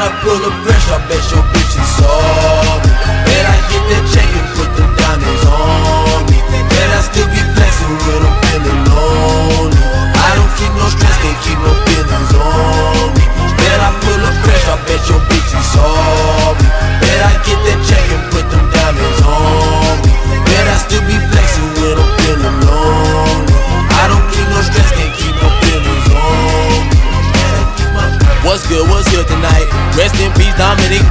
I pull the pressure, I bet your bitch is sorry. Bet I get that check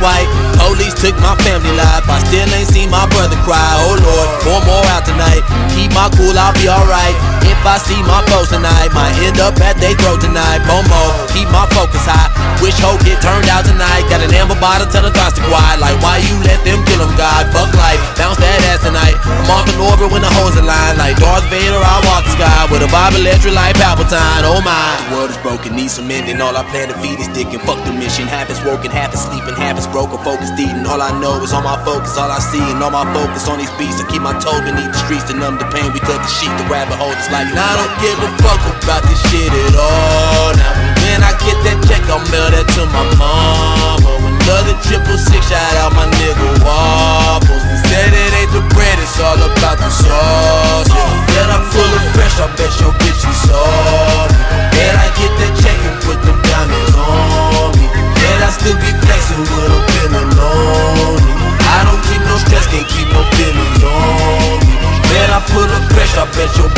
White. Police took my family life. I still ain't seen my brother cry. Oh Lord, four more out tonight. Keep my cool, I'll be alright. If I see my foes tonight, might end up at they throat tonight. Momo, keep my focus high. Wish hope get turned out tonight. Got an amber bottle, tell the thoughts to quiet. Like why you let them kill them, God? I'm in orbit when the hoes in line. Like Darth Vader, I walk the sky with a vibe electric like Palpatine. Oh my, the world is broken, needs some mending. All I plan to feed is dick and fuck the mission. Half is woken, half is sleeping, half is broken. Focused eating. All I know is on my focus, all I see, and all my focus on these beats. I keep my toe beneath the streets to numb the pain. We cut the sheet, the rabbit hole. is like And I don't give a fuck about this shit at all. Now when I get that check, I'll little lonely. I don't need no stress, can't keep no feeling on me. Man, I put up pressure. I bet your